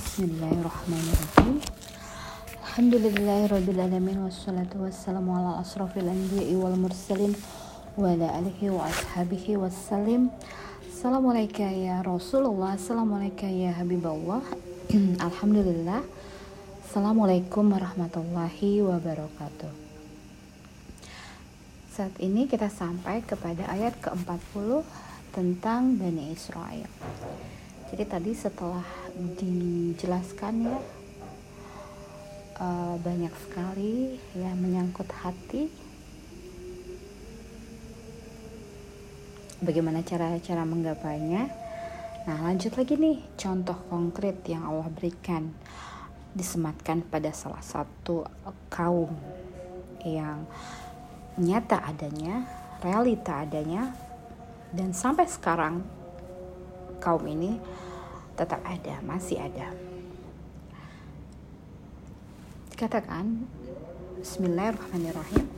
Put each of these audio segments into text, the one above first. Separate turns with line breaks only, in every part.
Bismillahirrahmanirrahim Alhamdulillahirrabbilalamin Wassalatu wassalamu ala asrafil anbiya'i wal mursalin Alhamdulillah Assalamualaikum warahmatullahi wabarakatuh Saat ini kita sampai kepada ayat ke-40 tentang Bani Israel jadi tadi setelah dijelaskan ya uh, banyak sekali yang menyangkut hati. Bagaimana cara-cara menggapainya? Nah lanjut lagi nih contoh konkret yang Allah berikan disematkan pada salah satu kaum yang nyata adanya realita adanya dan sampai sekarang kaum ini tetap ada, masih ada. Dikatakan, Bismillahirrahmanirrahim.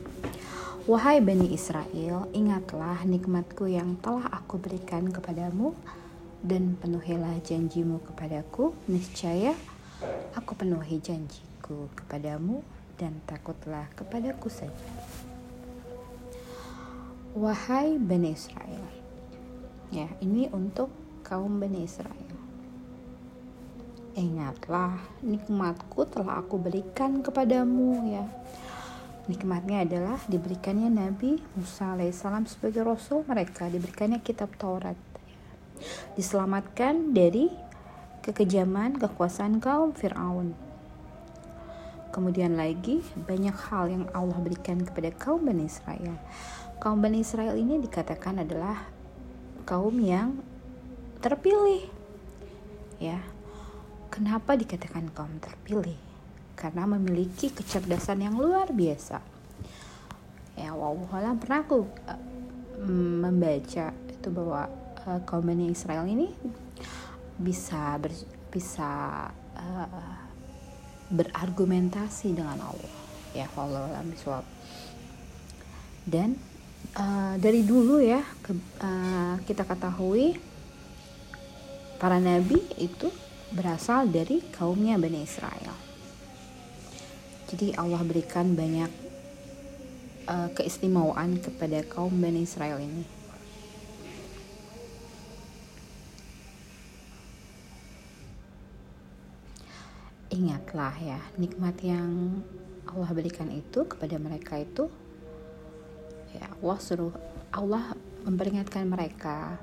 Wahai Bani Israel, ingatlah nikmatku yang telah aku berikan kepadamu dan penuhilah janjimu kepadaku. Niscaya aku penuhi janjiku kepadamu dan takutlah kepadaku saja. Wahai Bani Israel. Ya, ini untuk kaum Bani Israel. Ingatlah, nikmatku telah aku berikan kepadamu ya. Nikmatnya adalah diberikannya Nabi Musa alaihissalam sebagai rasul mereka, diberikannya kitab Taurat. Diselamatkan dari kekejaman kekuasaan kaum Fir'aun. Kemudian lagi banyak hal yang Allah berikan kepada kaum Bani Israel. Kaum Bani Israel ini dikatakan adalah kaum yang terpilih. Ya, Kenapa dikatakan kaum terpilih? Karena memiliki kecerdasan yang luar biasa. Ya, wawahala pernah aku uh, membaca itu bahwa uh, kaum Bani Israel ini bisa ber, bisa uh, berargumentasi dengan Allah. Ya, Allah biswab. Dan uh, dari dulu ya ke, uh, kita ketahui para nabi itu berasal dari kaumnya Bani Israel. Jadi Allah berikan banyak uh, keistimewaan kepada kaum Bani Israel ini. Ingatlah ya, nikmat yang Allah berikan itu kepada mereka itu ya Allah suruh Allah memperingatkan mereka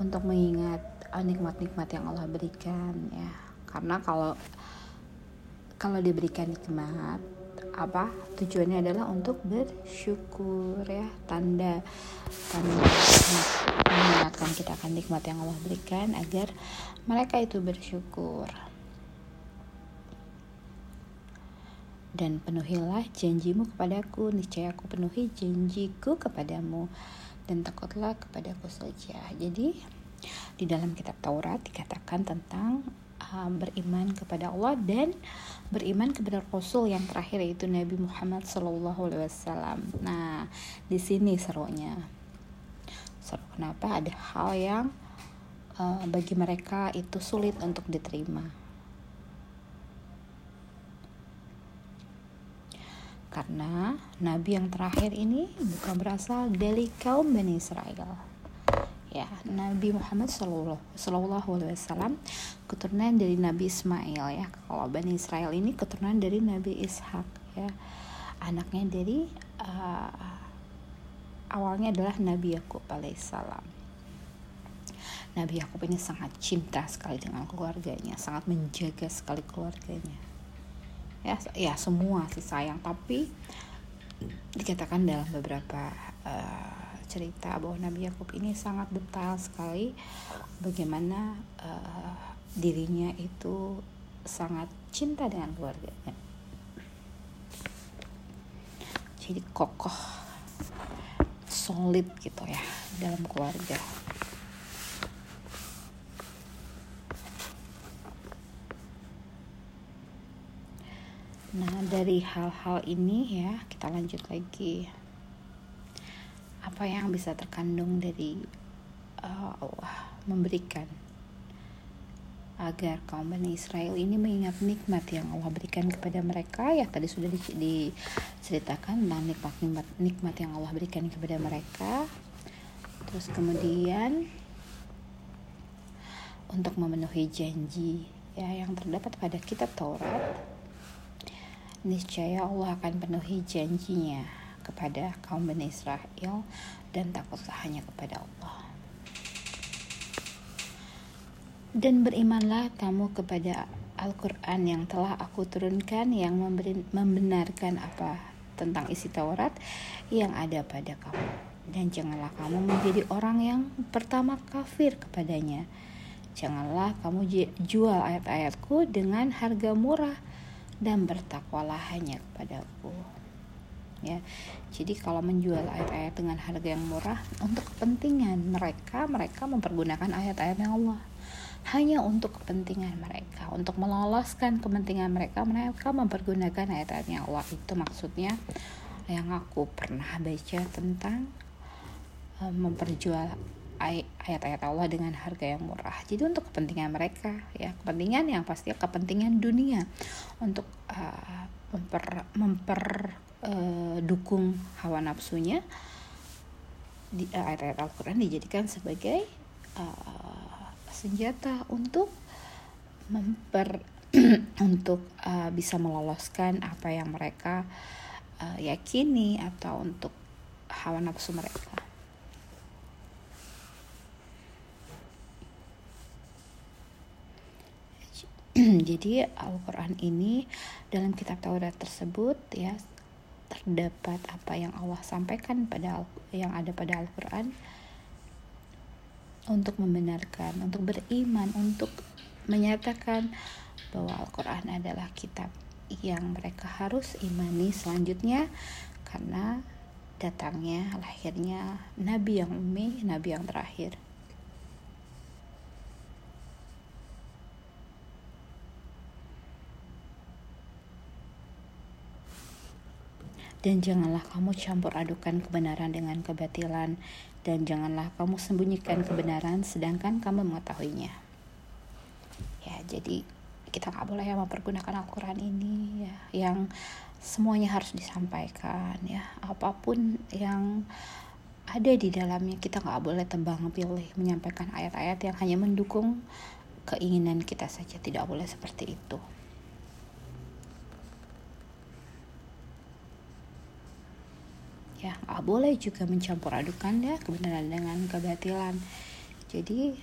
untuk mengingat nikmat-nikmat yang Allah berikan ya. Karena kalau kalau diberikan nikmat apa tujuannya adalah untuk bersyukur ya. Tanda tanda mengingatkan kita akan nikmat yang Allah berikan agar mereka itu bersyukur. Dan penuhilah janjimu kepadaku niscaya aku penuhi janjiku kepadamu dan takutlah kepadaku saja. Jadi di dalam kitab Taurat dikatakan tentang uh, beriman kepada Allah dan beriman kepada Rasul yang terakhir yaitu Nabi Muhammad Wasallam. Nah, di sini serunya. Seru kenapa ada hal yang uh, bagi mereka itu sulit untuk diterima. Karena Nabi yang terakhir ini bukan berasal dari kaum Bani Israel ya Nabi Muhammad Shallallahu Alaihi Wasallam keturunan dari Nabi Ismail ya. Kalau Bani Israel ini keturunan dari Nabi Ishak ya. Anaknya dari uh, awalnya adalah Nabi Yakub alaihissalam Nabi Yakub ini sangat cinta sekali dengan keluarganya sangat menjaga sekali keluarganya. Ya ya semua sih sayang tapi dikatakan dalam beberapa uh, cerita bahwa Nabi Yakub ini sangat detail sekali bagaimana uh, dirinya itu sangat cinta dengan keluarganya. Jadi kokoh, solid gitu ya dalam keluarga. Nah, dari hal-hal ini ya, kita lanjut lagi apa yang bisa terkandung dari uh, Allah memberikan agar kaum Bani Israel ini mengingat nikmat yang Allah berikan kepada mereka. Ya tadi sudah diceritakan tentang nikmat nikmat nikmat yang Allah berikan kepada mereka. Terus kemudian untuk memenuhi janji ya yang terdapat pada kitab Taurat niscaya Allah akan penuhi janjinya kepada kaum Bani Israel dan takutlah hanya kepada Allah Dan berimanlah kamu kepada Al-Quran yang telah aku turunkan yang memberi, membenarkan apa tentang isi Taurat yang ada pada kamu. Dan janganlah kamu menjadi orang yang pertama kafir kepadanya. Janganlah kamu jual ayat-ayatku dengan harga murah dan bertakwalah hanya kepadaku. Ya, jadi kalau menjual ayat-ayat dengan harga yang murah untuk kepentingan mereka, mereka mempergunakan ayat-ayat Allah. Hanya untuk kepentingan mereka untuk meloloskan kepentingan mereka mereka mempergunakan ayat-ayatnya Allah. Itu maksudnya yang aku pernah baca tentang um, memperjual ayat-ayat Allah dengan harga yang murah. Jadi untuk kepentingan mereka ya. Kepentingan yang pasti kepentingan dunia. Untuk uh, memper memper uh, dukung hawa nafsunya di ayat-ayat Al-Quran dijadikan sebagai uh, senjata untuk memper untuk uh, bisa meloloskan apa yang mereka uh, yakini atau untuk hawa nafsu mereka. Jadi Al-Qur'an ini dalam kitab Taurat tersebut ya terdapat apa yang Allah sampaikan pada yang ada pada Al-Qur'an untuk membenarkan, untuk beriman, untuk menyatakan bahwa Al-Quran adalah kitab yang mereka harus imani selanjutnya karena datangnya lahirnya nabi yang ummi, nabi yang terakhir. Dan janganlah kamu campur adukan kebenaran dengan kebatilan dan janganlah kamu sembunyikan kebenaran sedangkan kamu mengetahuinya. Ya, jadi kita nggak boleh ya mempergunakan Al-Quran ini ya, yang semuanya harus disampaikan ya, apa pun yang ada di dalamnya kita nggak boleh tebang pilih menyampaikan ayat-ayat yang hanya mendukung keinginan kita saja. Tidak boleh seperti itu ya nggak boleh juga mencampur adukan ya kebenaran dengan kebatilan. Jadi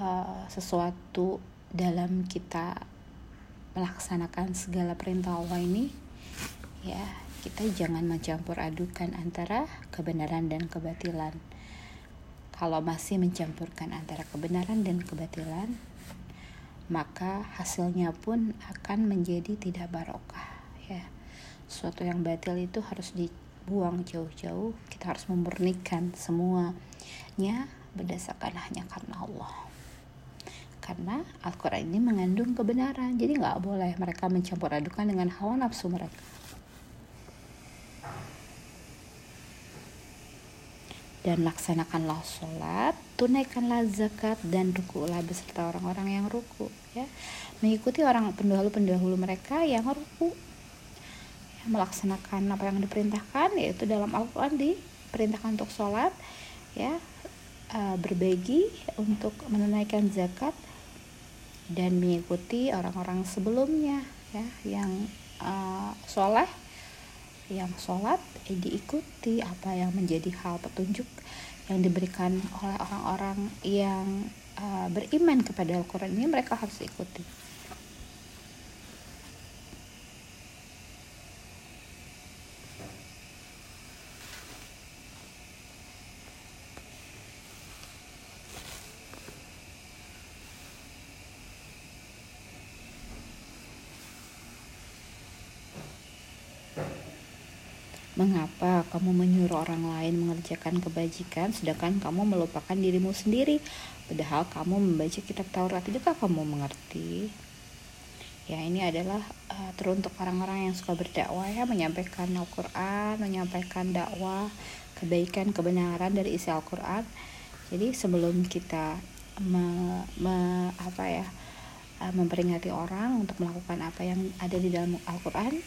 uh, sesuatu dalam kita melaksanakan segala perintah Allah ini ya kita jangan mencampur adukan antara kebenaran dan kebatilan. Kalau masih mencampurkan antara kebenaran dan kebatilan maka hasilnya pun akan menjadi tidak barokah ya. Sesuatu yang batil itu harus di buang jauh-jauh kita harus memurnikan semuanya berdasarkan hanya karena Allah. Karena Al-Quran ini mengandung kebenaran jadi nggak boleh mereka mencampur adukan dengan hawa nafsu mereka. Dan laksanakanlah sholat tunaikanlah zakat dan rukulah beserta orang-orang yang ruku ya. Mengikuti orang pendahulu-pendahulu mereka yang ruku melaksanakan apa yang diperintahkan yaitu dalam Al-Quran diperintahkan untuk sholat ya uh, berbagi untuk menunaikan zakat dan mengikuti orang-orang sebelumnya ya yang uh, soleh yang sholat eh, diikuti apa yang menjadi hal petunjuk yang diberikan oleh orang-orang yang uh, beriman kepada Al-Quran ini mereka harus ikuti Mengapa kamu menyuruh orang lain mengerjakan kebajikan sedangkan kamu melupakan dirimu sendiri? Padahal kamu membaca kitab Taurat, tidakkah kamu mengerti? Ya, ini adalah uh, teruntuk orang-orang yang suka berdakwah ya, menyampaikan Al-Qur'an, menyampaikan dakwah, kebaikan, kebenaran dari isi Al-Qur'an. Jadi sebelum kita me, me, apa ya? uh, memperingati orang untuk melakukan apa yang ada di dalam Al-Quran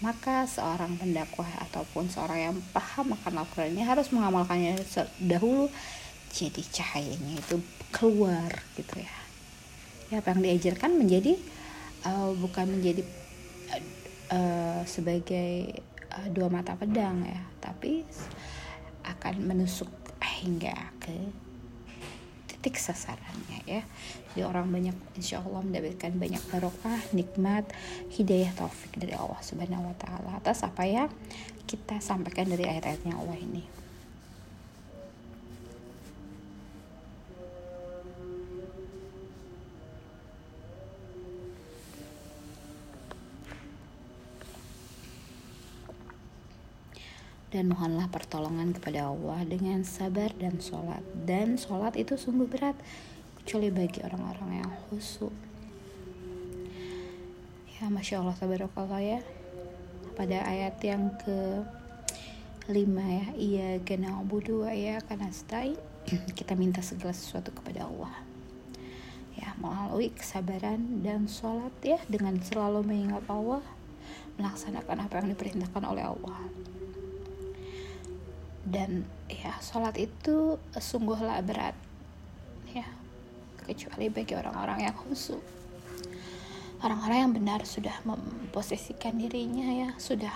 maka seorang pendakwah ataupun seorang yang paham akan Al-Quran ini harus mengamalkannya dahulu jadi cahayanya itu keluar gitu ya. Ya apa yang diajarkan menjadi uh, bukan menjadi uh, sebagai uh, dua mata pedang ya tapi akan menusuk hingga ke titik sasarannya ya. Jadi orang banyak insya Allah mendapatkan banyak barokah nikmat hidayah taufik dari Allah subhanahu wa taala atas apa ya kita sampaikan dari ayat-ayatnya Allah ini dan mohonlah pertolongan kepada Allah dengan sabar dan sholat. Dan sholat itu sungguh berat kecuali bagi orang-orang yang khusyuk. Ya masya Allah tabarakallah ya. Pada ayat yang ke lima ya iya kena budu ya karena stain kita minta segala sesuatu kepada Allah. Ya melalui kesabaran dan sholat ya dengan selalu mengingat Allah melaksanakan apa yang diperintahkan oleh Allah dan ya sholat itu sungguhlah berat. Ya kecuali bagi orang-orang yang khusyuk. Orang-orang yang benar sudah memposisikan dirinya ya sudah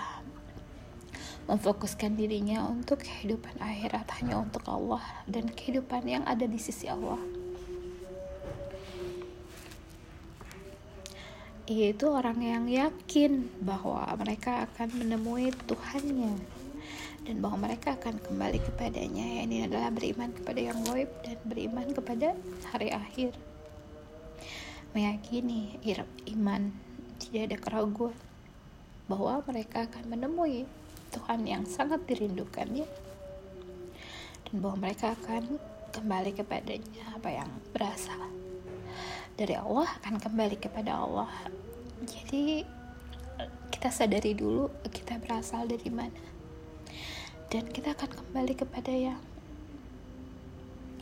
memfokuskan dirinya untuk kehidupan akhirat hanya untuk Allah dan kehidupan yang ada di sisi Allah. Yaitu orang yang yakin bahwa mereka akan menemui Tuhannya dan bahwa mereka akan kembali kepadanya. Ya ini adalah beriman kepada yang gaib dan beriman kepada hari akhir. Meyakini iman tidak ada keraguan bahwa mereka akan menemui Tuhan yang sangat dirindukannya dan bahwa mereka akan kembali kepadanya. Apa yang berasal dari Allah akan kembali kepada Allah. Jadi kita sadari dulu kita berasal dari mana dan kita akan kembali kepada yang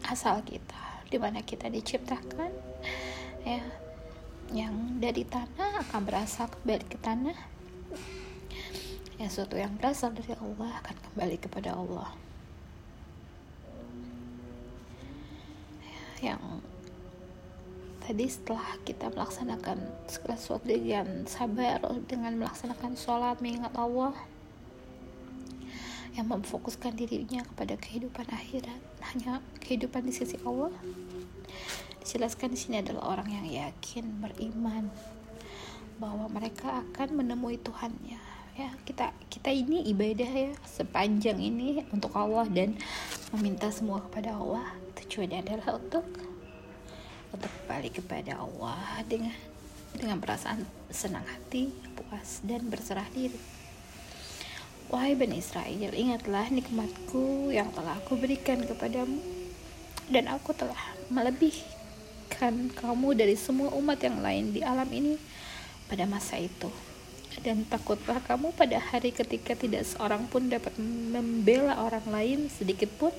asal kita di mana kita diciptakan ya. Yang dari tanah akan berasal kembali ke tanah. Ya sesuatu yang berasal dari Allah akan kembali kepada Allah. Yang tadi setelah kita melaksanakan segala sesuatu dengan sabar dengan melaksanakan sholat mengingat Allah yang memfokuskan dirinya kepada kehidupan akhirat. Hanya kehidupan di sisi Allah. Dijelaskan di sini adalah orang yang yakin beriman bahwa mereka akan menemui Tuhannya. Ya kita kita ini ibadah ya sepanjang ini untuk Allah dan meminta semua kepada Allah. Tujuannya adalah untuk untuk kembali kepada Allah dengan dengan perasaan senang hati puas dan berserah diri Wahai Bani Israel, ingatlah nikmatku yang telah aku berikan kepadamu dan aku telah melebihkan kamu dari semua umat yang lain di alam ini pada masa itu. Dan takutlah kamu pada hari ketika tidak seorang pun dapat membela orang lain sedikit pun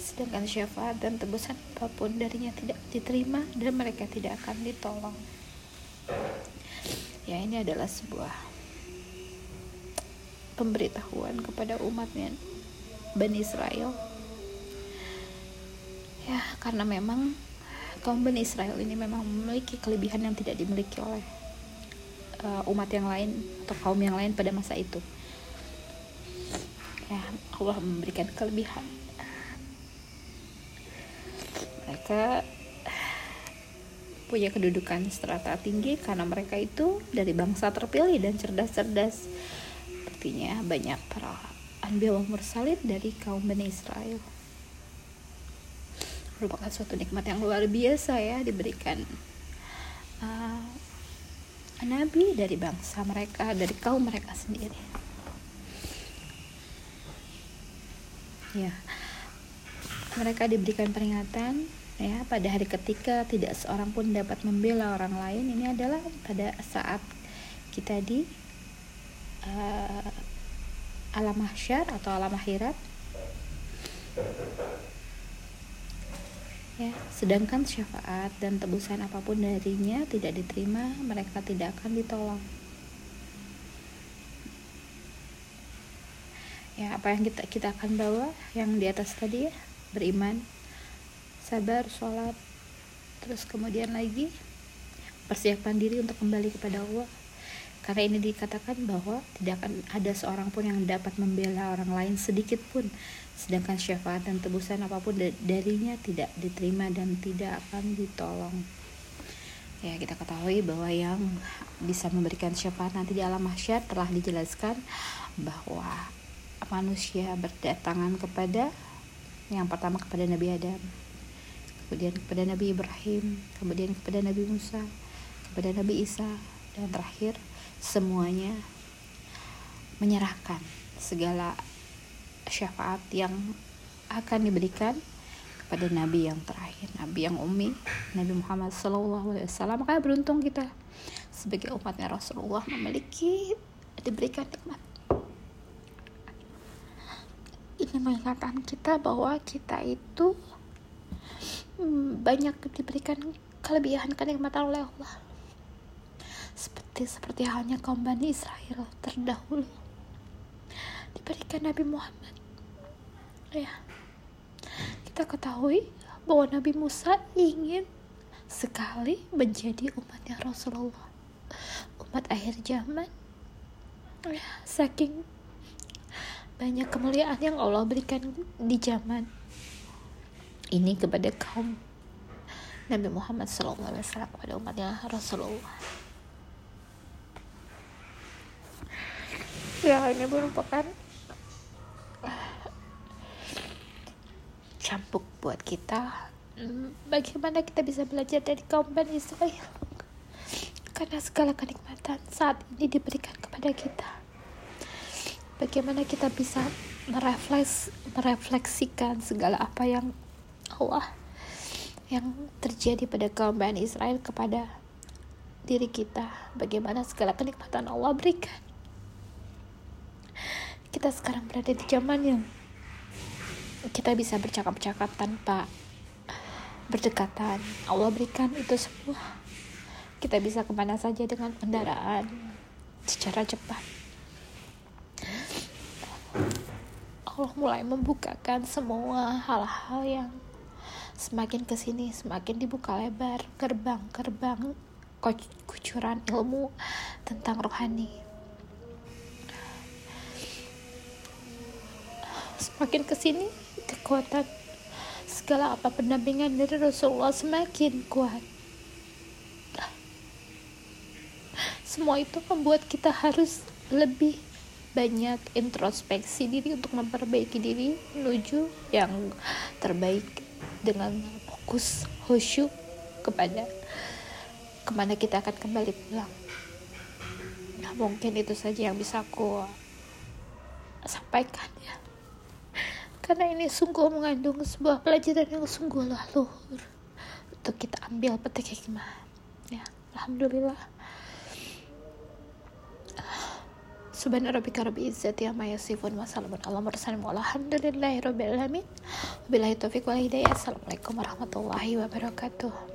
sedangkan syafaat dan tebusan apa pun darinya tidak diterima dan mereka tidak akan ditolong. Ya ini adalah sebuah pemberitahuan kepada umatnya Bani Israel. Ya karena memang kaum Bani Israel ini memang memiliki kelebihan yang tidak dimiliki oleh uh, umat yang lain atau kaum yang lain pada masa itu. Ya Allah memberikan kelebihan. Mereka punya kedudukan strata tinggi karena mereka itu dari bangsa terpilih dan cerdas-cerdas artinya banyak para anbiya mursalin dari kaum Bani Israel. Merupakan suatu nikmat yang luar biasa ya diberikan uh, nabi dari bangsa mereka dari kaum mereka sendiri. Ya mereka diberikan peringatan ya pada hari ketika tidak seorang pun dapat membela orang lain. Ini adalah pada saat kita di uh, alam mahsyar atau alam akhirat? Ya sedangkan syafaat dan tebusan apa pun darinya tidak diterima mereka tidak akan ditolong. Ya apa yang kita kita akan bawa? Yang di atas tadi ya beriman sabar sholat terus kemudian lagi persiapan diri untuk kembali kepada Allah karena ini dikatakan bahwa tidak akan ada seorang pun yang dapat membela orang lain sedikit pun. Sedangkan syafaat dan tebusan apa pun darinya tidak diterima dan tidak akan ditolong. Ya kita ketahui bahwa yang bisa memberikan syafaat nanti di alam mahsyar telah dijelaskan bahwa manusia berdatangan kepada yang pertama kepada Nabi Adam kemudian kepada Nabi Ibrahim kemudian kepada Nabi Musa kepada Nabi Isa dan terakhir semuanya menyerahkan segala syafaat yang akan diberikan kepada Nabi yang terakhir, Nabi yang umi, Nabi Muhammad SAW. Makanya beruntung kita sebagai umatnya Rasulullah memiliki diberikan nikmat ini mengingatkan kita bahwa kita itu hmm, banyak diberikan kelebihan kenikmatan oleh Allah seperti seperti halnya kaum Bani Israel terdahulu. Diberikan Nabi Muhammad. Ya. Kita ketahui bahwa Nabi Musa ingin sekali menjadi umatnya Rasulullah. Umat akhir zaman. Ya, saking banyak kemuliaan yang Allah berikan di zaman ini kepada kaum Nabi Muhammad SAW kepada umatnya Rasulullah ya ini merupakan campuk buat kita. Bagaimana kita bisa belajar dari kaum Bani Israel karena segala kenikmatan saat ini diberikan kepada kita. Bagaimana kita bisa merefleks merefleksikan segala apa yang Allah yang terjadi pada kaum Bani Israel kepada diri kita. Bagaimana segala kenikmatan Allah berikan kita sekarang berada di zaman yang kita bisa bercakap-cakap tanpa berdekatan. Allah berikan itu semua. Kita bisa ke mana saja dengan kendaraan secara cepat. Allah mulai membukakan semua hal-hal yang semakin ke sini semakin dibuka lebar. Gerbang-gerbang kucuran ilmu tentang rohani semakin ke sini kekuatan segala apa pendampingan dari Rasulullah semakin kuat. Semua itu membuat kita harus lebih banyak introspeksi diri untuk memperbaiki diri menuju yang terbaik dengan fokus khusyuk kepada ke mana kita akan kembali pulang. Nah, mungkin itu saja yang bisa aku sampaikan ya karena ini sungguh mengandung sebuah pelajaran yang sungguh luhur untuk kita ambil petik hikmah ya alhamdulillah Subhana rabbika rabbil izzati amma yasifun wa salamun ala mursalin walhamdulillahi rabbil alamin. Wabillahi taufiq wal hidayah. Assalamualaikum warahmatullahi wabarakatuh.